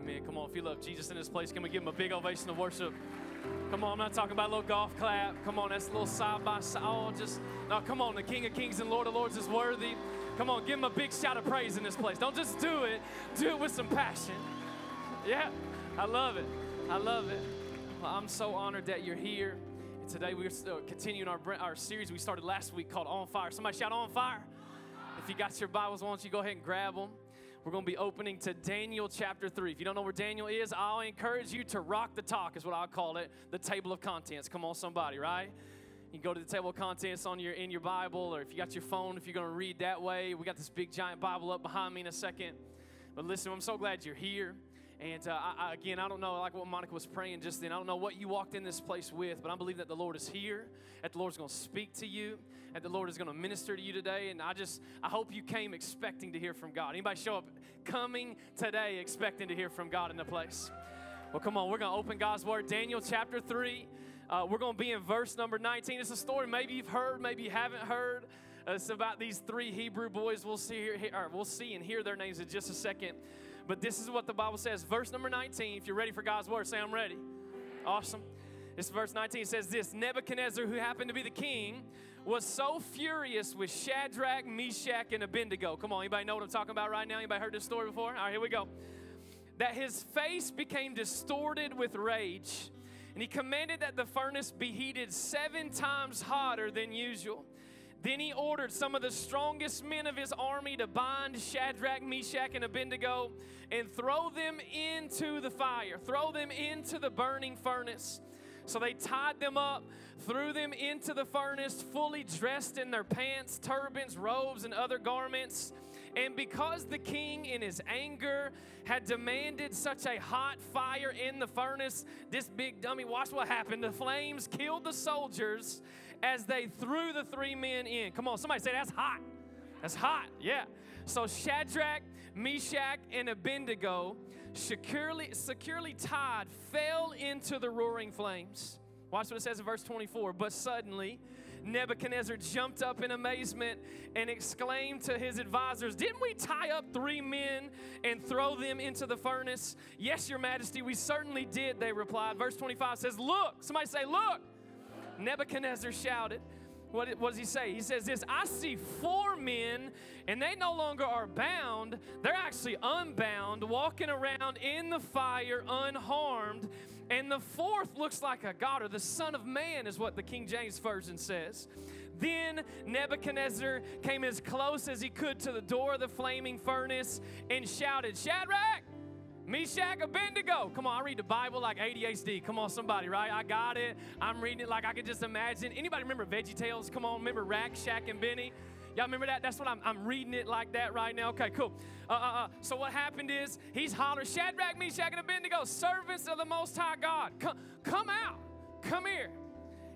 Amen. Come on, if you love Jesus in this place, can we give him a big ovation of worship? Come on, I'm not talking about a little golf clap. Come on, that's a little side by side. Oh, just, no, come on, the King of Kings and Lord of Lords is worthy. Come on, give him a big shout of praise in this place. Don't just do it, do it with some passion. Yeah, I love it. I love it. Well, I'm so honored that you're here. And today we're still continuing our, our series we started last week called On Fire. Somebody shout On Fire. If you got your Bibles, why don't you go ahead and grab them? We're going to be opening to Daniel chapter 3. If you don't know where Daniel is, I'll encourage you to rock the talk, is what I'll call it the table of contents. Come on, somebody, right? You can go to the table of contents on your in your Bible, or if you got your phone, if you're going to read that way. We got this big giant Bible up behind me in a second. But listen, I'm so glad you're here. And uh, I, again, I don't know, like what Monica was praying just then, I don't know what you walked in this place with, but I believe that the Lord is here, that the Lord's going to speak to you, that the Lord is going to minister to you today. And I just, I hope you came expecting to hear from God. Anybody show up coming today expecting to hear from God in the place? Well, come on, we're going to open God's Word, Daniel chapter 3. Uh, we're going to be in verse number 19. It's a story maybe you've heard, maybe you haven't heard. It's about these three Hebrew boys. We'll see, here, we'll see and hear their names in just a second. But this is what the Bible says. Verse number 19, if you're ready for God's word, say, I'm ready. Awesome. This verse 19 says this Nebuchadnezzar, who happened to be the king, was so furious with Shadrach, Meshach, and Abednego. Come on, anybody know what I'm talking about right now? Anybody heard this story before? All right, here we go. That his face became distorted with rage, and he commanded that the furnace be heated seven times hotter than usual. Then he ordered some of the strongest men of his army to bind Shadrach, Meshach, and Abednego and throw them into the fire, throw them into the burning furnace. So they tied them up, threw them into the furnace, fully dressed in their pants, turbans, robes, and other garments. And because the king, in his anger, had demanded such a hot fire in the furnace, this big dummy, watch what happened. The flames killed the soldiers as they threw the three men in. Come on, somebody say that's hot. That's hot, yeah. So Shadrach, Meshach, and Abednego, securely, securely tied, fell into the roaring flames. Watch what it says in verse 24. But suddenly, Nebuchadnezzar jumped up in amazement and exclaimed to his advisors, Didn't we tie up three men and throw them into the furnace? Yes, Your Majesty, we certainly did, they replied. Verse 25 says, Look, somebody say, Look. Nebuchadnezzar shouted, what, what, does he say? He says this I see four men, and they no longer are bound, they're actually unbound, walking around in the fire unharmed. And the fourth looks like a god, or the Son of Man, is what the King James Version says. Then Nebuchadnezzar came as close as he could to the door of the flaming furnace and shouted, Shadrach! Meshach, Abednego. Come on, I read the Bible like ADHD. Come on, somebody, right? I got it. I'm reading it like I can just imagine. Anybody remember Veggie Tales? Come on, remember Rack, Shack, and Benny? Y'all remember that? That's what I'm, I'm reading it like that right now. Okay, cool. Uh, uh, uh. So what happened is he's hollering, Shadrach, Meshach, and Abednego, servants of the Most High God, come, come out, come here.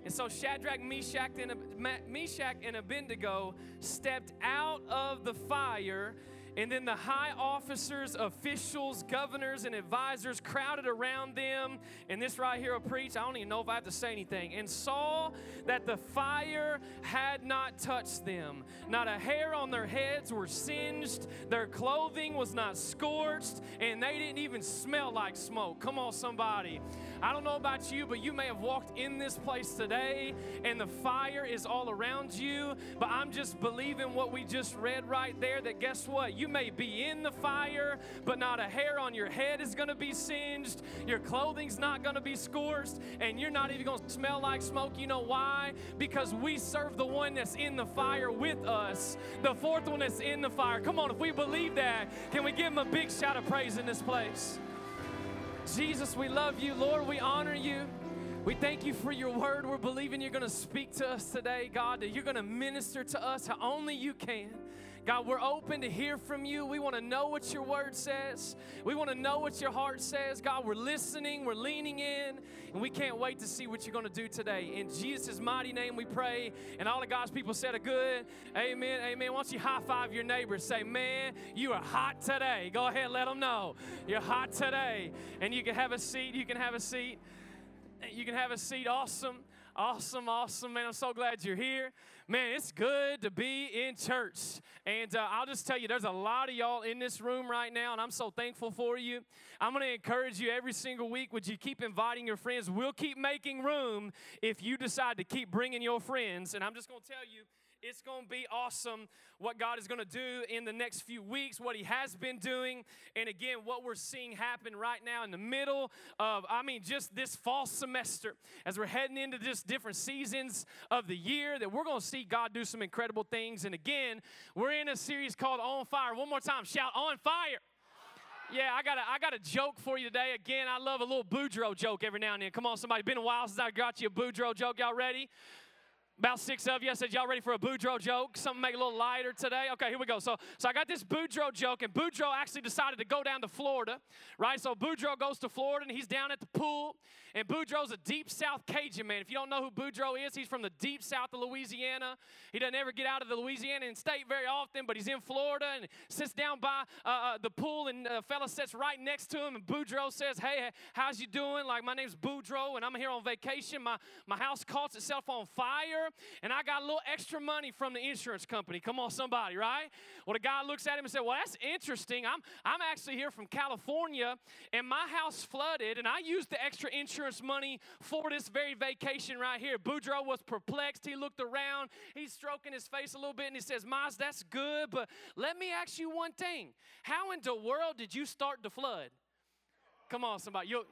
And so Shadrach, and, Meshach, and Abednego stepped out of the fire and then the high officers, officials, governors, and advisors crowded around them. And this right here will preach. I don't even know if I have to say anything. And saw that the fire had not touched them. Not a hair on their heads were singed. Their clothing was not scorched. And they didn't even smell like smoke. Come on, somebody. I don't know about you, but you may have walked in this place today and the fire is all around you. But I'm just believing what we just read right there that guess what? You may be in the fire, but not a hair on your head is going to be singed. Your clothing's not going to be scorched, and you're not even going to smell like smoke. You know why? Because we serve the one that's in the fire with us, the fourth one that's in the fire. Come on, if we believe that, can we give him a big shout of praise in this place? Jesus, we love you. Lord, we honor you. We thank you for your word. We're believing you're going to speak to us today, God, that you're going to minister to us how only you can. God, we're open to hear from you. We want to know what your word says. We want to know what your heart says. God, we're listening, we're leaning in, and we can't wait to see what you're going to do today. In Jesus' mighty name we pray. And all of God's people said a good amen, amen. Why don't you high five your neighbor? Say, man, you are hot today. Go ahead, let them know. You're hot today. And you can have a seat. You can have a seat. You can have a seat. Awesome. Awesome, awesome, man. I'm so glad you're here. Man, it's good to be in church. And uh, I'll just tell you, there's a lot of y'all in this room right now, and I'm so thankful for you. I'm going to encourage you every single week. Would you keep inviting your friends? We'll keep making room if you decide to keep bringing your friends. And I'm just going to tell you, it's going to be awesome what God is going to do in the next few weeks, what He has been doing, and again, what we're seeing happen right now in the middle of, I mean, just this fall semester as we're heading into just different seasons of the year that we're going to see God do some incredible things. And again, we're in a series called On Fire. One more time, shout On Fire. Yeah, I got a, I got a joke for you today. Again, I love a little Boudreaux joke every now and then. Come on, somebody. Been a while since I got you a Boudreaux joke. Y'all ready? About six of you. I said, y'all ready for a Boudreaux joke? Something make a little lighter today? Okay, here we go. So, so I got this Boudreaux joke, and Boudreaux actually decided to go down to Florida, right? So Boudreaux goes to Florida, and he's down at the pool, and Boudreaux's a deep South Cajun man. If you don't know who Boudreaux is, he's from the deep South of Louisiana. He doesn't ever get out of the Louisiana state very often, but he's in Florida and sits down by uh, uh, the pool, and a fella sits right next to him, and Boudreaux says, "Hey, how's you doing? Like my name's Boudreaux, and I'm here on vacation. My my house caught itself on fire, and I got a little extra money from the insurance company. Come on, somebody, right? Well, the guy looks at him and said, "Well, that's interesting. I'm I'm actually here from California, and my house flooded, and I used the extra insurance." money for this very vacation right here. Boudreaux was perplexed. He looked around. He's stroking his face a little bit and he says, Miles, that's good, but let me ask you one thing. How in the world did you start the flood? Come on, somebody. you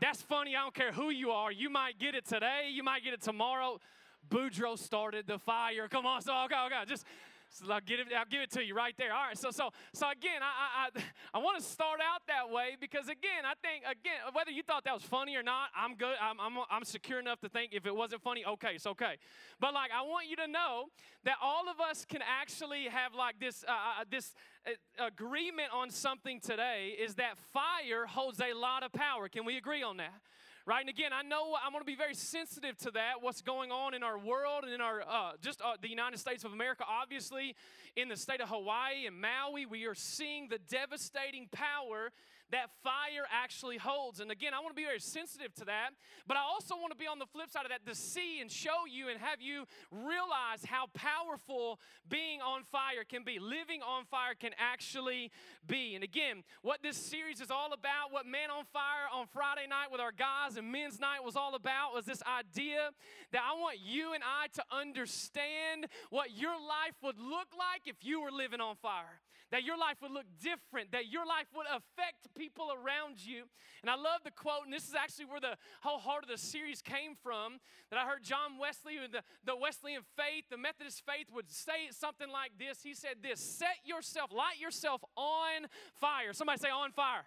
that's funny. I don't care who you are. You might get it today. You might get it tomorrow. Boudreaux started the fire. Come on. So, okay, okay. Just so I'll give it, I'll give it to you right there. All right. So, so, so again, I, I, I want to start out that way because again, I think again, whether you thought that was funny or not, I'm good. I'm, I'm, I'm secure enough to think if it wasn't funny, okay, it's okay. But like, I want you to know that all of us can actually have like this, uh, uh this uh, agreement on something today is that fire holds a lot of power. Can we agree on that? Right? And again, I know I'm going to be very sensitive to that, what's going on in our world and in our, uh, just uh, the United States of America. Obviously, in the state of Hawaii and Maui, we are seeing the devastating power that fire actually holds. And again, I want to be very sensitive to that, but I also want to be on the flip side of that to see and show you and have you realize how powerful being on fire can be. Living on fire can actually be. And again, what this series is all about, what Man on Fire on Friday night with our guys and men's night was all about, was this idea that I want you and I to understand what your life would look like if you were living on fire that your life would look different, that your life would affect people around you. And I love the quote, and this is actually where the whole heart of the series came from, that I heard John Wesley, the, the Wesleyan faith, the Methodist faith, would say something like this. He said this set yourself, light yourself on fire. Somebody say on fire.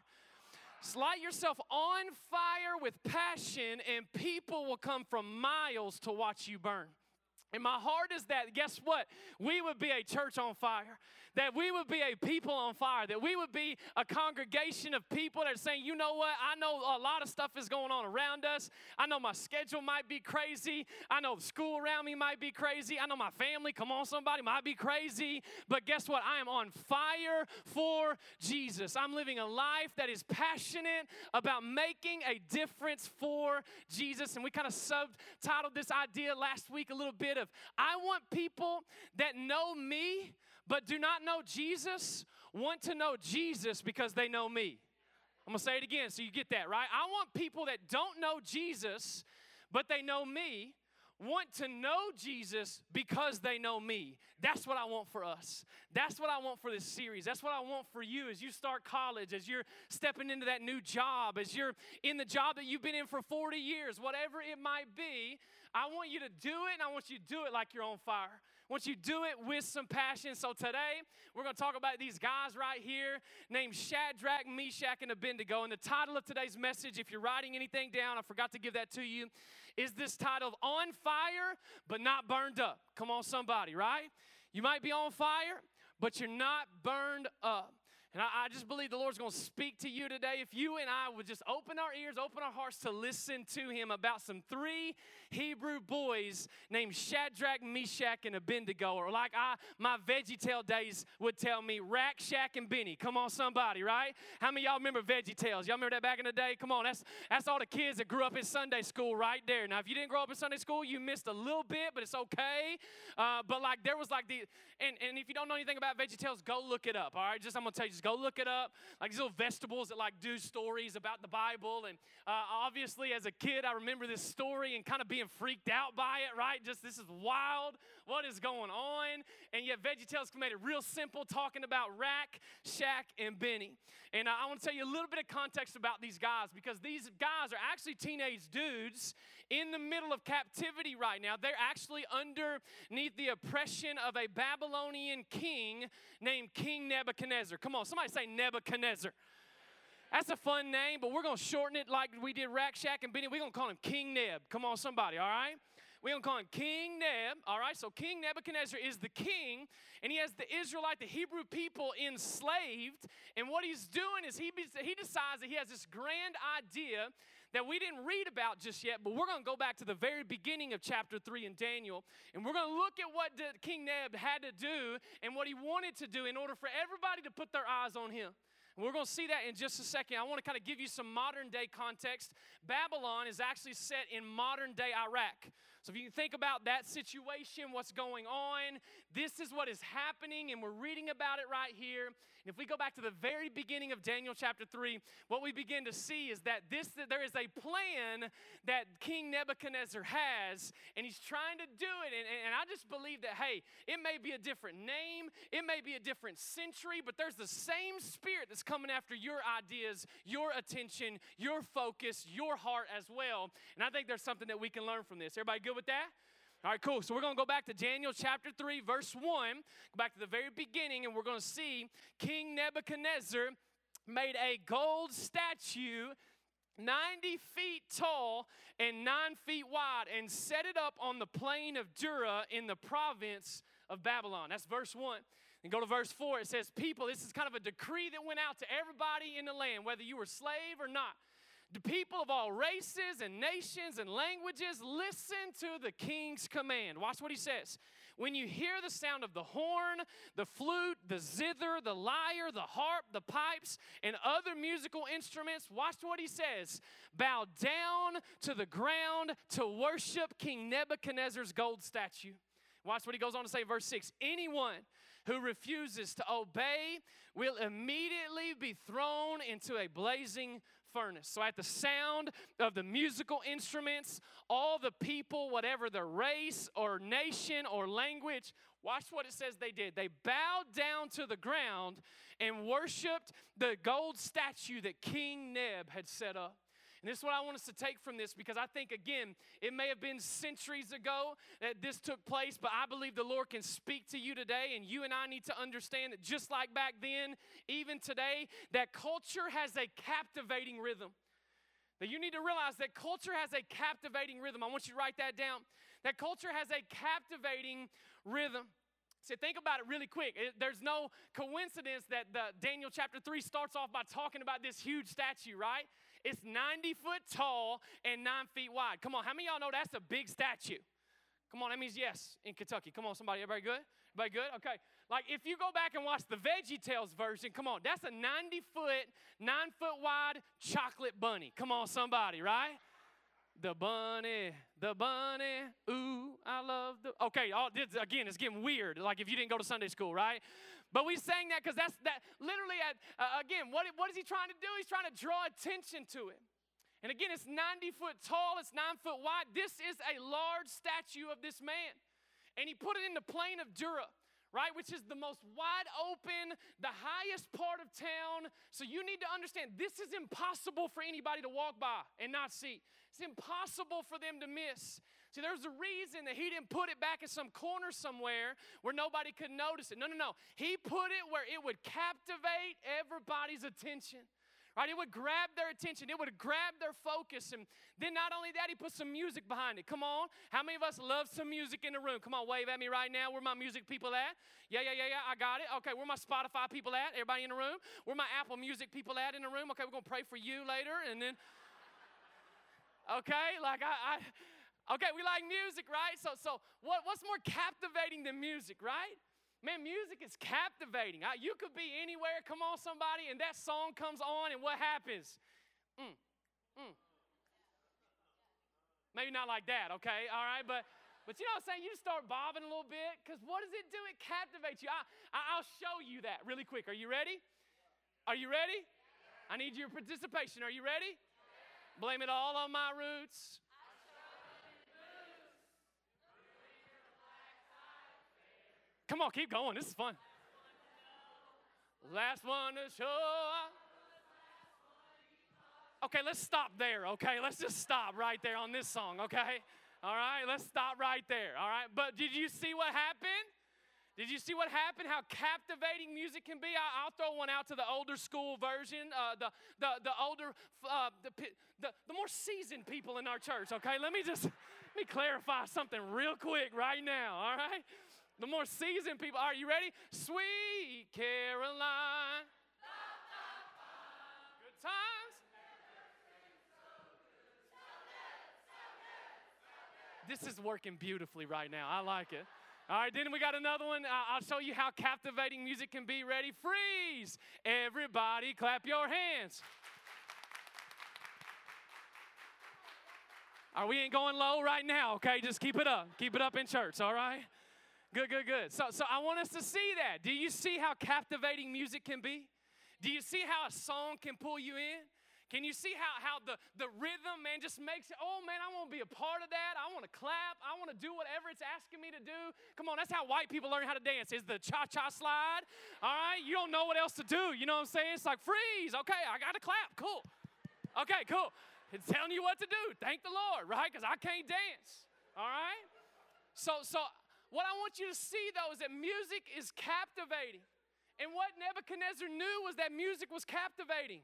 Light yourself on fire with passion, and people will come from miles to watch you burn. And my heart is that, guess what? We would be a church on fire that we would be a people on fire, that we would be a congregation of people that are saying, you know what, I know a lot of stuff is going on around us. I know my schedule might be crazy. I know the school around me might be crazy. I know my family, come on, somebody, might be crazy. But guess what? I am on fire for Jesus. I'm living a life that is passionate about making a difference for Jesus. And we kind of subtitled this idea last week a little bit of I want people that know me but do not know Jesus want to know Jesus because they know me. I'm gonna say it again so you get that, right? I want people that don't know Jesus, but they know me, want to know Jesus because they know me. That's what I want for us. That's what I want for this series. That's what I want for you as you start college, as you're stepping into that new job, as you're in the job that you've been in for 40 years, whatever it might be. I want you to do it, and I want you to do it like you're on fire. Once you do it with some passion. So today, we're going to talk about these guys right here named Shadrach, Meshach, and Abednego. And the title of today's message, if you're writing anything down, I forgot to give that to you, is this title, On Fire, but Not Burned Up. Come on, somebody, right? You might be on fire, but you're not burned up. And I, I just believe the Lord's going to speak to you today. If you and I would just open our ears, open our hearts to listen to Him about some three Hebrew boys named Shadrach, Meshach, and Abednego, or like I, my VeggieTale days would tell me, Rack, Shack, and Benny. Come on, somebody, right? How many y'all remember VeggieTales? Y'all remember that back in the day? Come on, that's that's all the kids that grew up in Sunday school right there. Now, if you didn't grow up in Sunday school, you missed a little bit, but it's okay. Uh, but like there was like the, and, and if you don't know anything about VeggieTales, go look it up. All right, just I'm gonna tell you, go look it up. Like these little vegetables that like do stories about the Bible, and uh, obviously as a kid, I remember this story and kind of being freaked out by it. Right, just this is wild. What is going on? And yet VeggieTales made it real simple, talking about Rack, Shack, and Benny. And uh, I want to tell you a little bit of context about these guys because these guys are actually teenage dudes in the middle of captivity right now. They're actually underneath the oppression of a Babylonian king named King Nebuchadnezzar. Come on, somebody say Nebuchadnezzar. That's a fun name, but we're going to shorten it like we did Rack Shack and Benny. We're going to call him King Neb. Come on, somebody, all right? We're going to call him King Neb, all right? So King Nebuchadnezzar is the king, and he has the Israelite, the Hebrew people enslaved. And what he's doing is he, he decides that he has this grand idea that we didn't read about just yet, but we're going to go back to the very beginning of chapter 3 in Daniel, and we're going to look at what King Neb had to do and what he wanted to do in order for everybody to put their eyes on him. And we're going to see that in just a second. I want to kind of give you some modern day context. Babylon is actually set in modern day Iraq. So if you think about that situation, what's going on, this is what is happening, and we're reading about it right here. And if we go back to the very beginning of Daniel chapter 3, what we begin to see is that this that there is a plan that King Nebuchadnezzar has, and he's trying to do it. And, and I just believe that, hey, it may be a different name, it may be a different century, but there's the same spirit that's coming after your ideas, your attention, your focus, your heart as well. And I think there's something that we can learn from this. Everybody good with that? All right, cool. So we're going to go back to Daniel chapter 3, verse 1. Go back to the very beginning, and we're going to see King Nebuchadnezzar made a gold statue 90 feet tall and 9 feet wide and set it up on the plain of Dura in the province of Babylon. That's verse 1. And go to verse 4. It says, People, this is kind of a decree that went out to everybody in the land, whether you were slave or not. The people of all races and nations and languages listen to the king's command. Watch what he says. When you hear the sound of the horn, the flute, the zither, the lyre, the harp, the pipes, and other musical instruments, watch what he says. Bow down to the ground to worship King Nebuchadnezzar's gold statue. Watch what he goes on to say, verse 6 Anyone who refuses to obey will immediately be thrown into a blazing furnace. So, at the sound of the musical instruments, all the people, whatever their race or nation or language, watch what it says they did. They bowed down to the ground and worshiped the gold statue that King Neb had set up. And this is what I want us to take from this because I think, again, it may have been centuries ago that this took place, but I believe the Lord can speak to you today. And you and I need to understand that just like back then, even today, that culture has a captivating rhythm. That you need to realize that culture has a captivating rhythm. I want you to write that down. That culture has a captivating rhythm. See, think about it really quick. It, there's no coincidence that the Daniel chapter 3 starts off by talking about this huge statue, right? It's 90 foot tall and nine feet wide. Come on, how many y'all know that's a big statue? Come on, that means yes in Kentucky. Come on, somebody, everybody good? Everybody good? Okay. Like if you go back and watch the Veggie Tales version, come on, that's a 90 foot, nine foot wide chocolate bunny. Come on, somebody, right? The bunny, the bunny, ooh, I love the. Okay, all, again, it's getting weird. Like if you didn't go to Sunday school, right? But we sang that because that's that literally, at, uh, again, what, what is he trying to do? He's trying to draw attention to it. And again, it's 90 foot tall, it's nine foot wide. This is a large statue of this man. And he put it in the plain of Dura right? Which is the most wide open, the highest part of town. So you need to understand this is impossible for anybody to walk by and not see. It's impossible for them to miss. See, there's a reason that he didn't put it back in some corner somewhere where nobody could notice it. No, no, no. He put it where it would captivate everybody's attention. right? It would grab their attention, it would grab their focus. And then not only that, he put some music behind it. Come on. How many of us love some music in the room? Come on, wave at me right now. Where my music people at? Yeah, yeah, yeah, yeah. I got it. Okay, where my Spotify people at? Everybody in the room? Where my Apple Music people at in the room? Okay, we're gonna pray for you later. And then, okay, like I, I okay, we like music, right? So, so what, what's more captivating than music, right? Man, music is captivating. You could be anywhere, come on, somebody, and that song comes on, and what happens? Mm, mm. Maybe not like that, okay? All right, but but you know what I'm saying? You start bobbing a little bit, because what does it do? It captivates you. I, I, will show you that really quick. Are you ready? Are you ready? I need your participation. Are you ready? Blame it all on my roots. Come on, keep going. This is fun. Last one to show. Okay, let's stop there, okay? Let's just stop right there on this song, okay? All right, let's stop right there, all right? But did you see what happened? Did you see what happened? How captivating music can be? I, will throw one out to the older school version, uh, the, the, the older, uh, the, the, the more seasoned people in our church, okay? Let me just, let me clarify something real quick right now, all right? The more seasoned people, are you ready? Sweet Caroline. Good times. This is working beautifully right now. I like it. All right, then we got another one. I'll show you how captivating music can be. Ready? Freeze. Everybody clap your hands. Right, we ain't going low right now, okay? Just keep it up. Keep it up in church, all right? Good, good, good. So, so I want us to see that. Do you see how captivating music can be? Do you see how a song can pull you in? Can you see how, how the, the rhythm, man, just makes it, oh man, I want to be a part of that. I want to clap. I want to do whatever it's asking me to do. Come on, that's how white people learn how to dance, is the cha cha slide. All right, you don't know what else to do. You know what I'm saying? It's like, freeze. Okay, I got to clap. Cool. Okay, cool. It's telling you what to do. Thank the Lord, right? Because I can't dance. All right? So, so what I want you to see though is that music is captivating. And what Nebuchadnezzar knew was that music was captivating,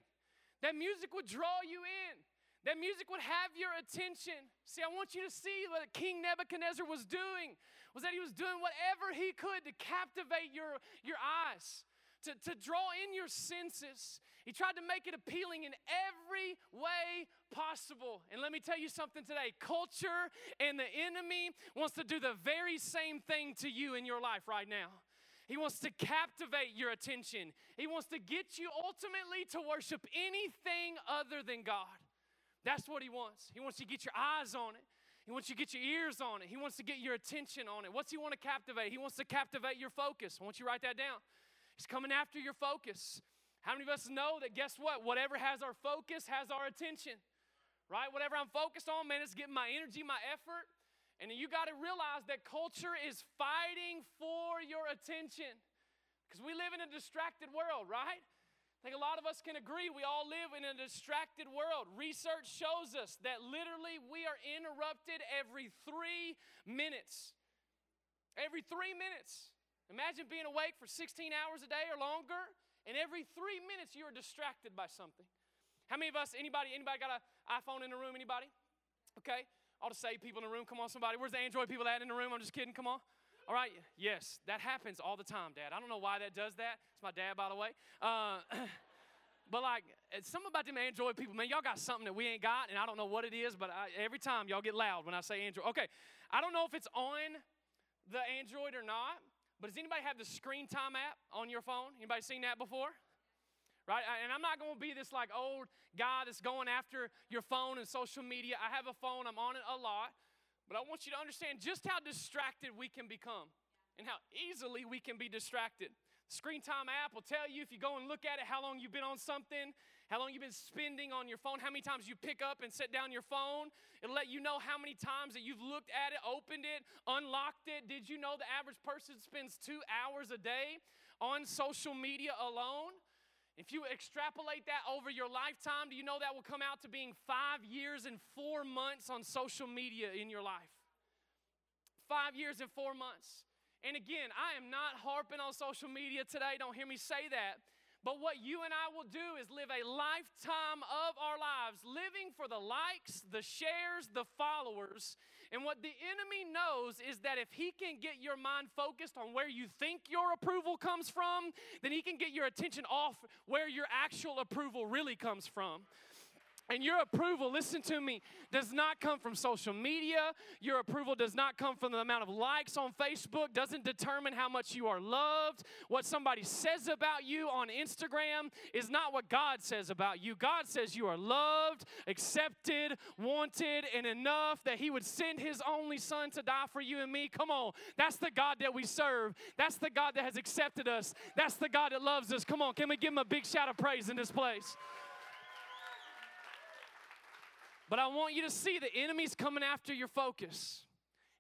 that music would draw you in, that music would have your attention. See, I want you to see what King Nebuchadnezzar was doing was that he was doing whatever he could to captivate your, your eyes to, to draw in your senses. He tried to make it appealing in every way possible. And let me tell you something today culture and the enemy wants to do the very same thing to you in your life right now. He wants to captivate your attention. He wants to get you ultimately to worship anything other than God. That's what he wants. He wants you to get your eyes on it. He wants you to get your ears on it. He wants to get your attention on it. What's he want to captivate? He wants to captivate your focus. I want you to write that down. He's coming after your focus. How many of us know that guess what? Whatever has our focus has our attention, right? Whatever I'm focused on, man, it's getting my energy, my effort. And you got to realize that culture is fighting for your attention because we live in a distracted world, right? I think a lot of us can agree we all live in a distracted world. Research shows us that literally we are interrupted every three minutes. Every three minutes. Imagine being awake for 16 hours a day or longer, and every three minutes you are distracted by something. How many of us, anybody, anybody got an iPhone in the room? Anybody? Okay. All the save people in the room. Come on, somebody. Where's the Android people at in the room? I'm just kidding. Come on. All right. Yes, that happens all the time, Dad. I don't know why that does that. It's my dad, by the way. Uh, but like, something about them Android people, man. Y'all got something that we ain't got, and I don't know what it is. But I, every time y'all get loud when I say Android. Okay. I don't know if it's on the Android or not. But does anybody have the screen time app on your phone? Anybody seen that before? Right? And I'm not going to be this like old guy that's going after your phone and social media. I have a phone, I'm on it a lot. But I want you to understand just how distracted we can become and how easily we can be distracted. Screen Time app will tell you if you go and look at it how long you've been on something, how long you've been spending on your phone, how many times you pick up and set down your phone. It'll let you know how many times that you've looked at it, opened it, unlocked it. Did you know the average person spends two hours a day on social media alone? If you extrapolate that over your lifetime, do you know that will come out to being five years and four months on social media in your life? Five years and four months. And again, I am not harping on social media today, don't hear me say that. But what you and I will do is live a lifetime of our lives, living for the likes, the shares, the followers. And what the enemy knows is that if he can get your mind focused on where you think your approval comes from, then he can get your attention off where your actual approval really comes from. And your approval, listen to me, does not come from social media. Your approval does not come from the amount of likes on Facebook, doesn't determine how much you are loved. What somebody says about you on Instagram is not what God says about you. God says you are loved, accepted, wanted, and enough that He would send His only Son to die for you and me. Come on, that's the God that we serve. That's the God that has accepted us. That's the God that loves us. Come on, can we give Him a big shout of praise in this place? But I want you to see the enemy's coming after your focus.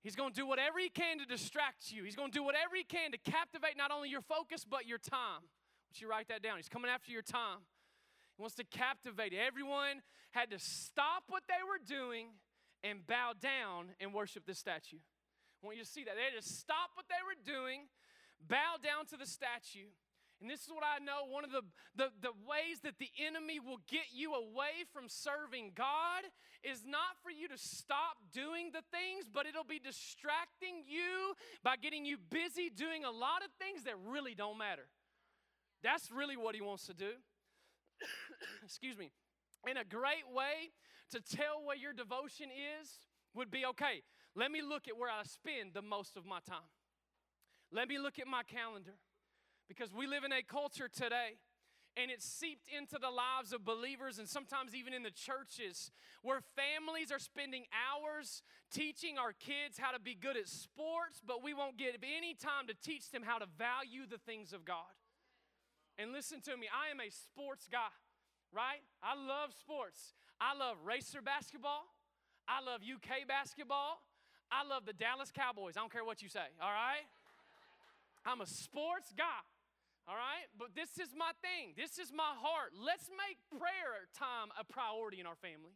He's going to do whatever he can to distract you. He's going to do whatever he can to captivate not only your focus, but your time. Would you write that down? He's coming after your time. He wants to captivate. Everyone had to stop what they were doing and bow down and worship this statue. I want you to see that. They had to stop what they were doing, bow down to the statue, and this is what I know one of the, the, the, ways that the enemy will get you away from serving God is not for you to stop doing the things, but it'll be distracting you by getting you busy doing a lot of things that really don't matter. That's really what he wants to do. Excuse me. And a great way to tell where your devotion is would be okay, let me look at where I spend the most of my time. Let me look at my calendar. Because we live in a culture today and it's seeped into the lives of believers and sometimes even in the churches where families are spending hours teaching our kids how to be good at sports, but we won't give any time to teach them how to value the things of God. And listen to me, I am a sports guy, right? I love sports. I love racer basketball. I love UK basketball. I love the Dallas Cowboys. I don't care what you say, all right? I'm a sports guy. All right? But this is my thing. This is my heart. Let's make prayer time a priority in our family.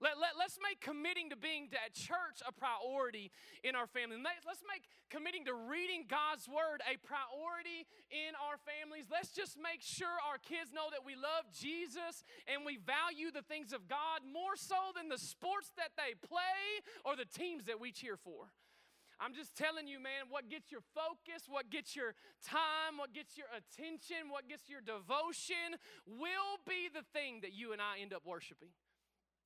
Let, let, let's make committing to being at church a priority in our family. Let, let's make committing to reading God's word a priority in our families. Let's just make sure our kids know that we love Jesus and we value the things of God more so than the sports that they play or the teams that we cheer for. I'm just telling you, man, what gets your focus, what gets your time, what gets your attention, what gets your devotion will be the thing that you and I end up worshiping.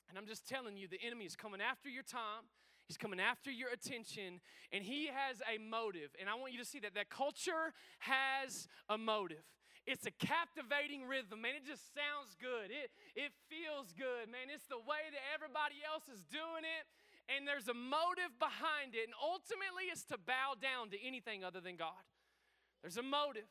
And I'm just telling you, the enemy is coming after your time. He's coming after your attention, and he has a motive. And I want you to see that that culture has a motive. It's a captivating rhythm, man. It just sounds good. It, it feels good, man. It's the way that everybody else is doing it and there's a motive behind it, and ultimately it's to bow down to anything other than God. There's a motive.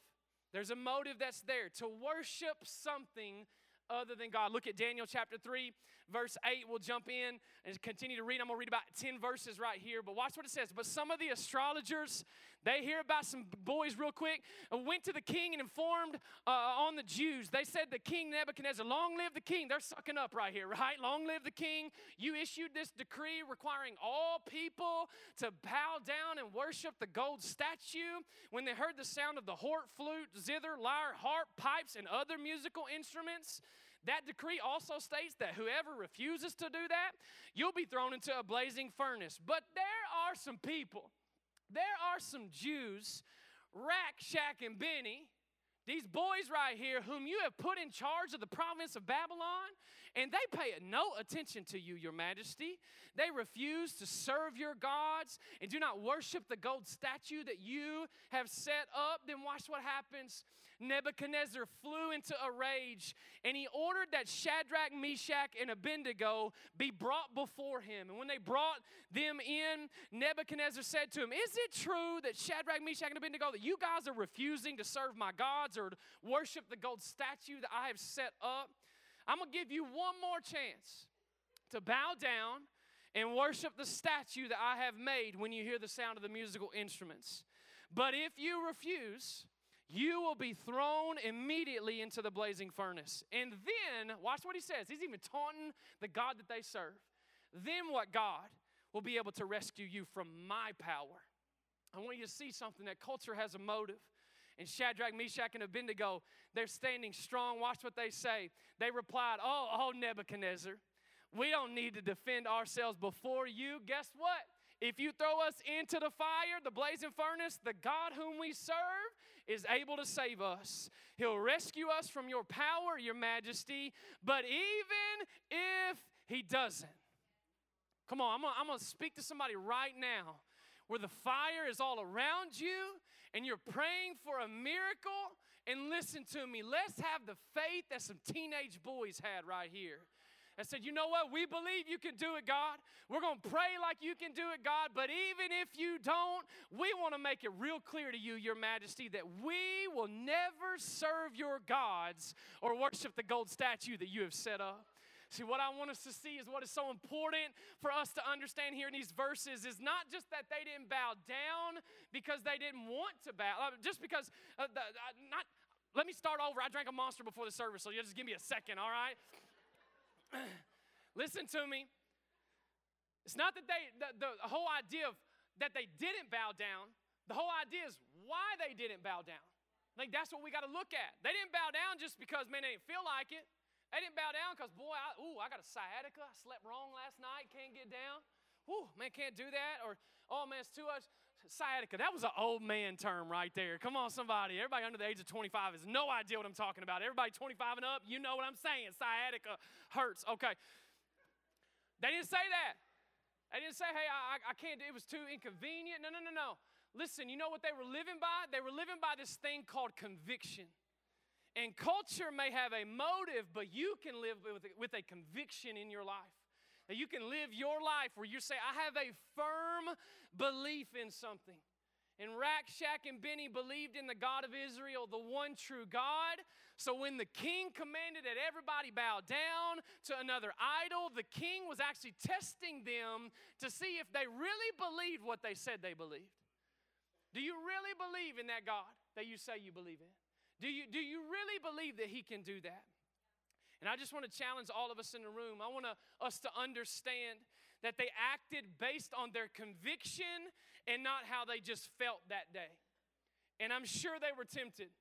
There's a motive that's there to worship something other than God. Look at Daniel chapter 3, verse 8. We'll jump in and continue to read. I'm going to read about 10 verses right here, but watch what it says. But some of the astrologers, they hear about some boys real quick, went to the king and informed uh, on the Jews. They said, The king Nebuchadnezzar, long live the king. They're sucking up right here, right? Long live the king. You issued this decree requiring all people to bow down and worship the gold statue. When they heard the sound of the horn, flute, zither, lyre, harp, pipes, and other musical instruments, that decree also states that whoever refuses to do that, you'll be thrown into a blazing furnace. But there are some people, there are some Jews, Rack, Shack, and Benny, these boys right here, whom you have put in charge of the province of Babylon, and they pay no attention to you, your majesty. They refuse to serve your gods and do not worship the gold statue that you have set up. Then watch what happens. Nebuchadnezzar flew into a rage, and he ordered that Shadrach, Meshach, and Abednego be brought before him. And when they brought them in, Nebuchadnezzar said to him, Is it true that Shadrach, Meshach, and Abednego, that you guys are refusing to serve my gods? or worship the gold statue that I have set up. I'm gonna give you one more chance to bow down and worship the statue that I have made when you hear the sound of the musical instruments. But if you refuse, you will be thrown immediately into the blazing furnace. And then, watch what he says. He's even taunting the God that they serve. Then, what God will be able to rescue you from my power? I want you to see something that culture has a motive. And Shadrach, Meshach, and Abednego, they're standing strong. Watch what they say. They replied, Oh, oh, Nebuchadnezzar, we don't need to defend ourselves before you. Guess what? If you throw us into the fire, the blazing furnace, the God whom we serve is able to save us. He'll rescue us from your power, your majesty. But even if He doesn't, come on, I'm gonna, I'm gonna speak to somebody right now where the fire is all around you and you're praying for a miracle. And listen to me, let's have the faith that some teenage boys had right here and said, You know what? We believe you can do it, God. We're going to pray like you can do it, God. But even if you don't, we want to make it real clear to you, Your Majesty, that we will never serve your gods or worship the gold statue that you have set up. See, what I want us to see is what is so important for us to understand here in these verses is not just that they didn't bow down because they didn't want to bow, uh, just because, uh, the, uh, not, let me start over. I drank a monster before the service, so you just give me a second, all right? Listen to me. It's not that they, the, the whole idea of that they didn't bow down, the whole idea is why they didn't bow down. I think that's what we got to look at. They didn't bow down just because, man, they didn't feel like it. They didn't bow down because, boy, I, ooh, I got a sciatica. I slept wrong last night, can't get down. Ooh, man, can't do that. Or, oh, man, it's too much. Sciatica, that was an old man term right there. Come on, somebody. Everybody under the age of 25 has no idea what I'm talking about. Everybody 25 and up, you know what I'm saying. Sciatica hurts. Okay. They didn't say that. They didn't say, hey, I, I can't, it was too inconvenient. No, no, no, no. Listen, you know what they were living by? They were living by this thing called conviction. And culture may have a motive, but you can live with, with a conviction in your life. That you can live your life where you say, I have a firm belief in something. And Rack Shack and Benny believed in the God of Israel, the one true God. So when the king commanded that everybody bow down to another idol, the king was actually testing them to see if they really believed what they said they believed. Do you really believe in that God that you say you believe in? Do you, do you really believe that he can do that? And I just want to challenge all of us in the room. I want to, us to understand that they acted based on their conviction and not how they just felt that day. And I'm sure they were tempted.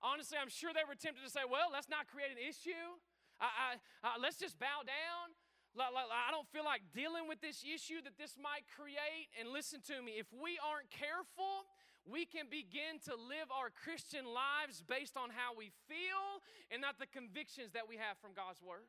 Honestly, I'm sure they were tempted to say, well, let's not create an issue. I, I, uh, let's just bow down. I don't feel like dealing with this issue that this might create. And listen to me if we aren't careful, we can begin to live our Christian lives based on how we feel and not the convictions that we have from God's Word.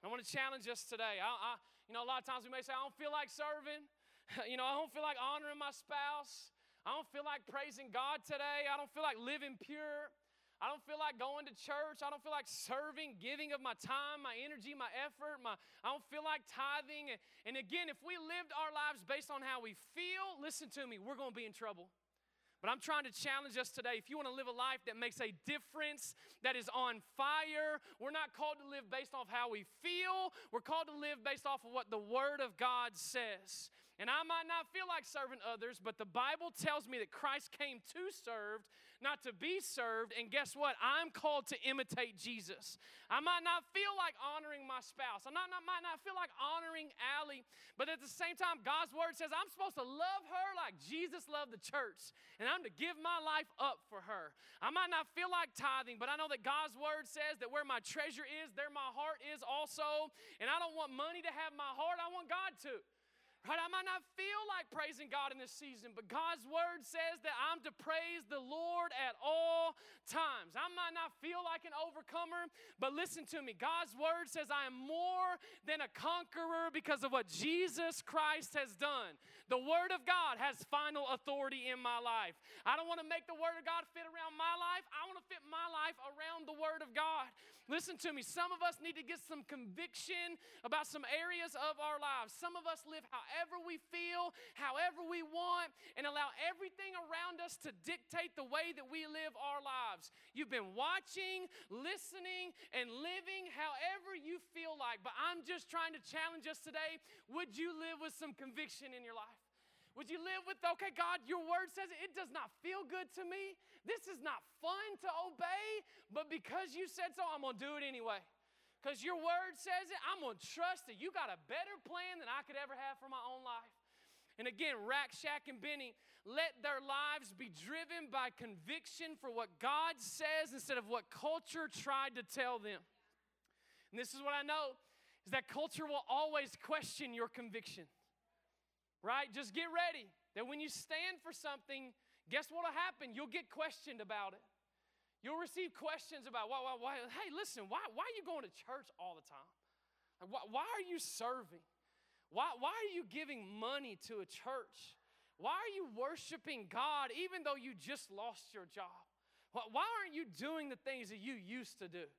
I want to challenge us today. I, I, you know, a lot of times we may say, I don't feel like serving. you know, I don't feel like honoring my spouse. I don't feel like praising God today. I don't feel like living pure. I don't feel like going to church. I don't feel like serving, giving of my time, my energy, my effort. My, I don't feel like tithing. And, again, if we lived our lives based on how we feel, listen to me, we're going to be in trouble. But I'm trying to challenge us today. If you want to live a life that makes a difference, that is on fire, we're not called to live based off how we feel. We're called to live based off of what the Word of God says. And I might not feel like serving others, but the Bible tells me that Christ came to serve, not to be served. And guess what? I'm called to imitate Jesus. I might not feel like honoring my spouse. I not, not, might not feel like honoring Allie, but at the same time, God's word says I'm supposed to love her like Jesus loved the church, and I'm to give my life up for her. I might not feel like tithing, but I know that God's word says that where my treasure is, there my heart is also. And I don't want money to have my heart, I want God to. Right? I might not feel like praising God in this season, but God's word says that I'm to praise the Lord at all times. I might not feel like an overcomer, but listen to me. God's word says I am more than a conqueror because of what Jesus Christ has done. The word of God has final authority in my life. I don't want to make the word of God fit around my life. I want to fit my life around the word of God. Listen to me. Some of us need to get some conviction about some areas of our lives. Some of us live however we feel, however we want, and allow everything around us to dictate the way that we live our lives. You've been watching, listening, and living however you feel like. But I'm just trying to challenge us today. Would you live with some conviction in your life? Would you live with, okay, God, your word says it, it does not feel good to me. This is not fun to obey, but because you said so, I'm gonna do it anyway because your word says it. I'm going to trust that you got a better plan than I could ever have for my own life. And again, Rack, Shack, and Benny, let their lives be driven by conviction for what God says instead of what culture tried to tell them. And this is what I know is that culture will always question your conviction. Right? Just get ready that when you stand for something, guess what'll happen? You'll get questioned about it. You'll receive questions about why, why, why. Hey, listen, why, why are you going to church all the time? Like, why, why are you serving? Why, why are you giving money to a church? Why are you worshiping God even though you just lost your job? Why, why aren't you doing the things that you used to do?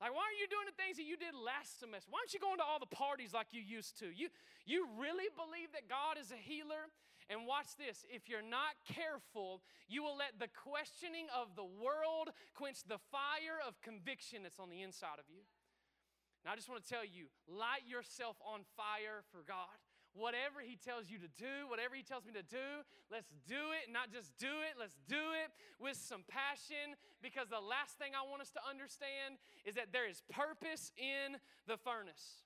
Like, why aren't you doing the things that you did last semester? Why aren't you going to all the parties like you used to? You, you really believe that God is a healer? And watch this if you're not careful, you will let the questioning of the world quench the fire of conviction that's on the inside of you. Now, I just want to tell you light yourself on fire for God. Whatever He tells you to do, whatever He tells me to do, let's do it. Not just do it, let's do it with some passion because the last thing I want us to understand is that there is purpose in the furnace.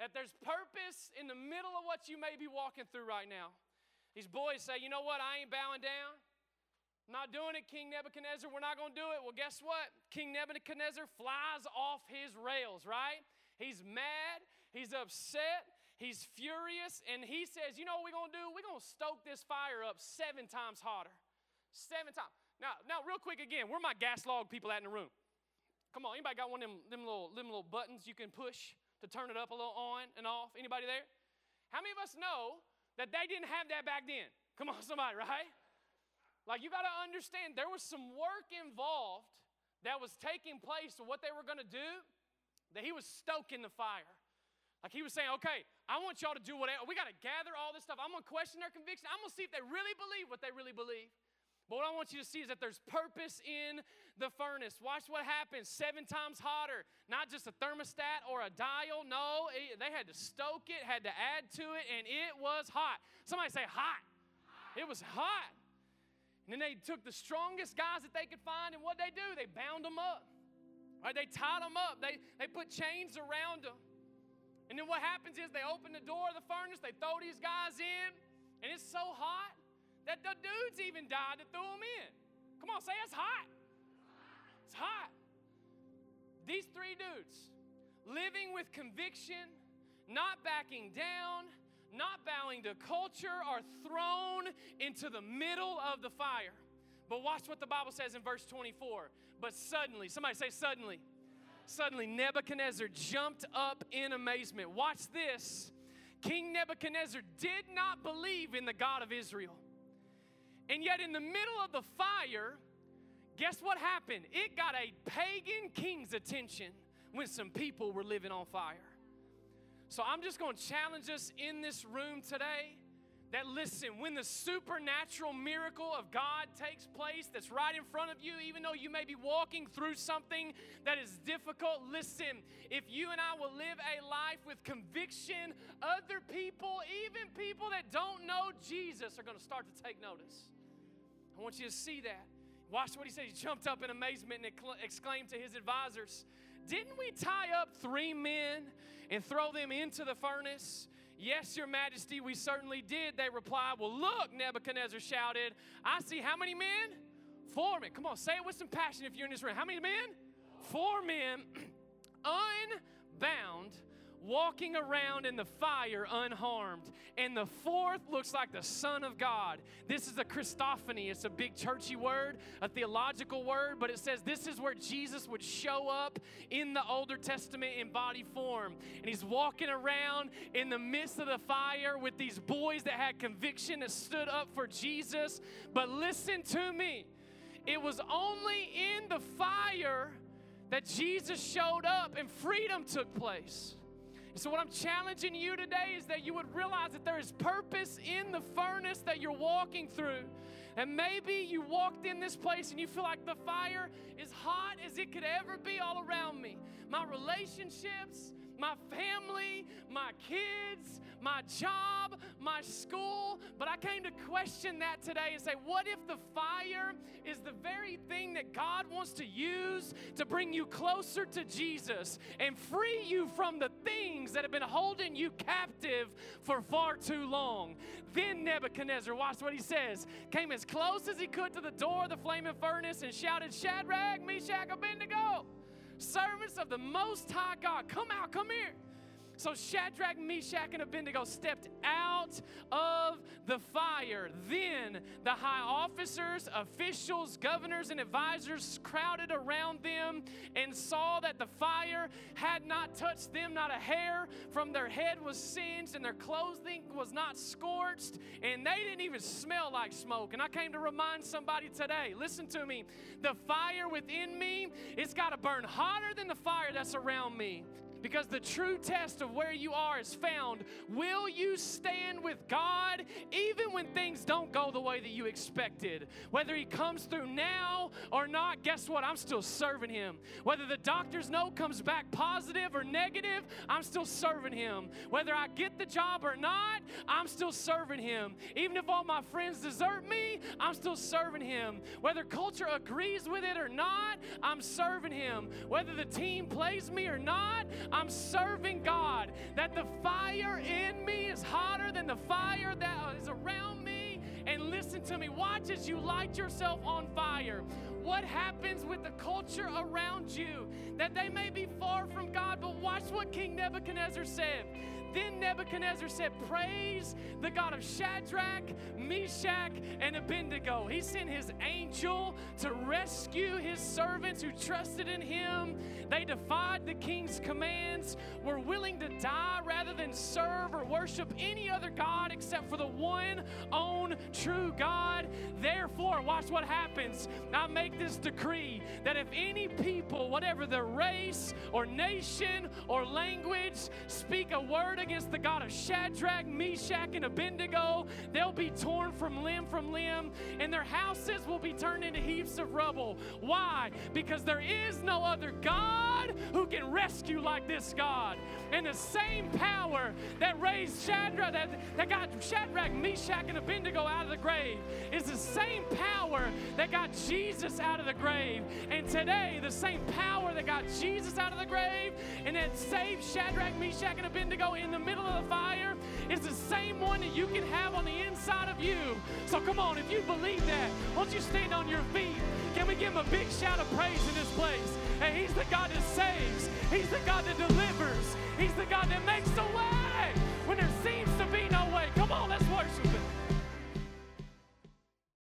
That there's purpose in the middle of what you may be walking through right now. These boys say, you know what, I ain't bowing down. I'm not doing it, King Nebuchadnezzar. We're not going to do it. Well, guess what? King Nebuchadnezzar flies off his rails, right? He's mad. He's upset. He's furious. And he says, You know what we're going to do? We're going to stoke this fire up seven times hotter. Seven times. Now, now, real quick again, where my gas log people at in the room? Come on, anybody got one of them, them, little, them little buttons you can push to turn it up a little on and off? Anybody there? How many of us know that they didn't have that back then? Come on, somebody, right? Like, you got to understand, there was some work involved that was taking place of what they were going to do, that he was stoking the fire. Like, he was saying, okay, I want y'all to do whatever. We got to gather all this stuff. I'm going to question their conviction. I'm going to see if they really believe what they really believe. But what I want you to see is that there's purpose in the furnace. Watch what happens seven times hotter. Not just a thermostat or a dial. No, it, they had to stoke it, had to add to it, and it was hot. Somebody say hot. hot. It was hot. And then they took the strongest guys that they could find, and what they do? They bound them up. Right? They tied them up. They, they put chains around them. And then what happens is they open the door of the furnace, they throw these guys in, and it's so hot that the dudes even died that threw them in. Come on, say it's hot. It's hot. These three dudes, living with conviction, not backing down, not bowing to culture, are thrown into the middle of the fire. But watch what the Bible says in verse 24. But suddenly, somebody say, suddenly. Suddenly, Nebuchadnezzar jumped up in amazement. Watch this. King Nebuchadnezzar did not believe in the God of Israel. And yet, in the middle of the fire, guess what happened? It got a pagan king's attention when some people were living on fire. So I'm just going to challenge us in this room today that listen, when the supernatural miracle of God takes place that's right in front of you, even though you may be walking through something that is difficult, listen, if you and I will live a life with conviction, other people, even people that don't know Jesus, are going to start to take notice. I want you to see that. Watch what he said. He jumped up in amazement and exclaimed to his advisors, Didn't we tie up three men and throw them into the furnace? Yes, Your Majesty, we certainly did. They replied, Well, look, Nebuchadnezzar shouted, I see how many men? Four men. Come on, say it with some passion if you're in this room. How many men? Four men, unbound walking around in the fire unharmed. And the fourth looks like the Son of God. This is a Christophany. It's a big churchy word, a theological word, but it says this is where Jesus would show up in the Older Testament in body form. And he's walking around in the midst of the fire with these boys that had conviction that stood up for Jesus. But listen to me. It was only in the fire that Jesus showed up and freedom took place. So, what I'm challenging you today is that you would realize that there is purpose in the furnace that you're walking through. And maybe you walked in this place and you feel like the fire is hot as it could ever be all around me. My relationships, my family, my kids, my job, my school. But I came to question that today and say, what if the fire is the very thing that God wants to use to bring you closer to Jesus and free you from the things that have been holding you captive for far too long? Then Nebuchadnezzar, watch what he says, came as close as he could to the door of the flaming furnace and shouted, Shadrach, Meshach, Abednego servants of the Most High God, come out, come here. So Shadrach, Meshach, and Abednego stepped out of the fire. Then the high officers, officials, governors, and advisors crowded around them and saw that the fire had not touched them, not a hair from their head was singed, and their clothing was not scorched, and they didn't even smell like smoke. And I came to remind somebody today listen to me. The fire within me, it's got to burn hotter than the fire that's around me. Because the true test of where you are is found. Will you stand with God even when things don't go the way that you expected? Whether He comes through now or not, guess what? I'm still serving Him. Whether the doctor's note comes back positive or negative, I'm still serving Him. Whether I get the job or not, I'm still serving Him. Even if all my friends desert me, I'm still serving Him. Whether culture agrees with it or not, I'm serving Him. Whether the team plays me or not, I'm serving God. That the fire in me is hotter than the fire that is around me. And listen to me, watch as you light yourself on fire. What happens with the culture around you? That they may be far from God, but watch what King Nebuchadnezzar said. Then Nebuchadnezzar said, Praise the God of Shadrach, Meshach, and Abednego. He sent his angel to rescue his servants who trusted in him. They defied the king's commands, were willing to die rather than serve or worship any other God except for the one own true God. Therefore, watch what happens. I make this decree that if any people, whatever their race or nation or language, speak a word against the God of Shadrach, Meshach, and Abednego, they'll be torn from limb from limb, and their houses will be turned into heaps of rubble. Why? Because there is no other God who can rescue like this God. And the same power that raised Shadrach, that, that got Shadrach, Meshach, and Abednego out of the grave, is the same power that got Jesus out of the grave. And today, the same power that got Jesus out of the grave and that saved Shadrach, Meshach, and Abednego in the middle of the fire is the same one that you can have on the inside of you. So come on, if you believe that, won't you stand on your feet? Can we give him a big shout of praise in this place? And he's the God that saves. He's the God that delivers. He's the God that makes the way when there seems to be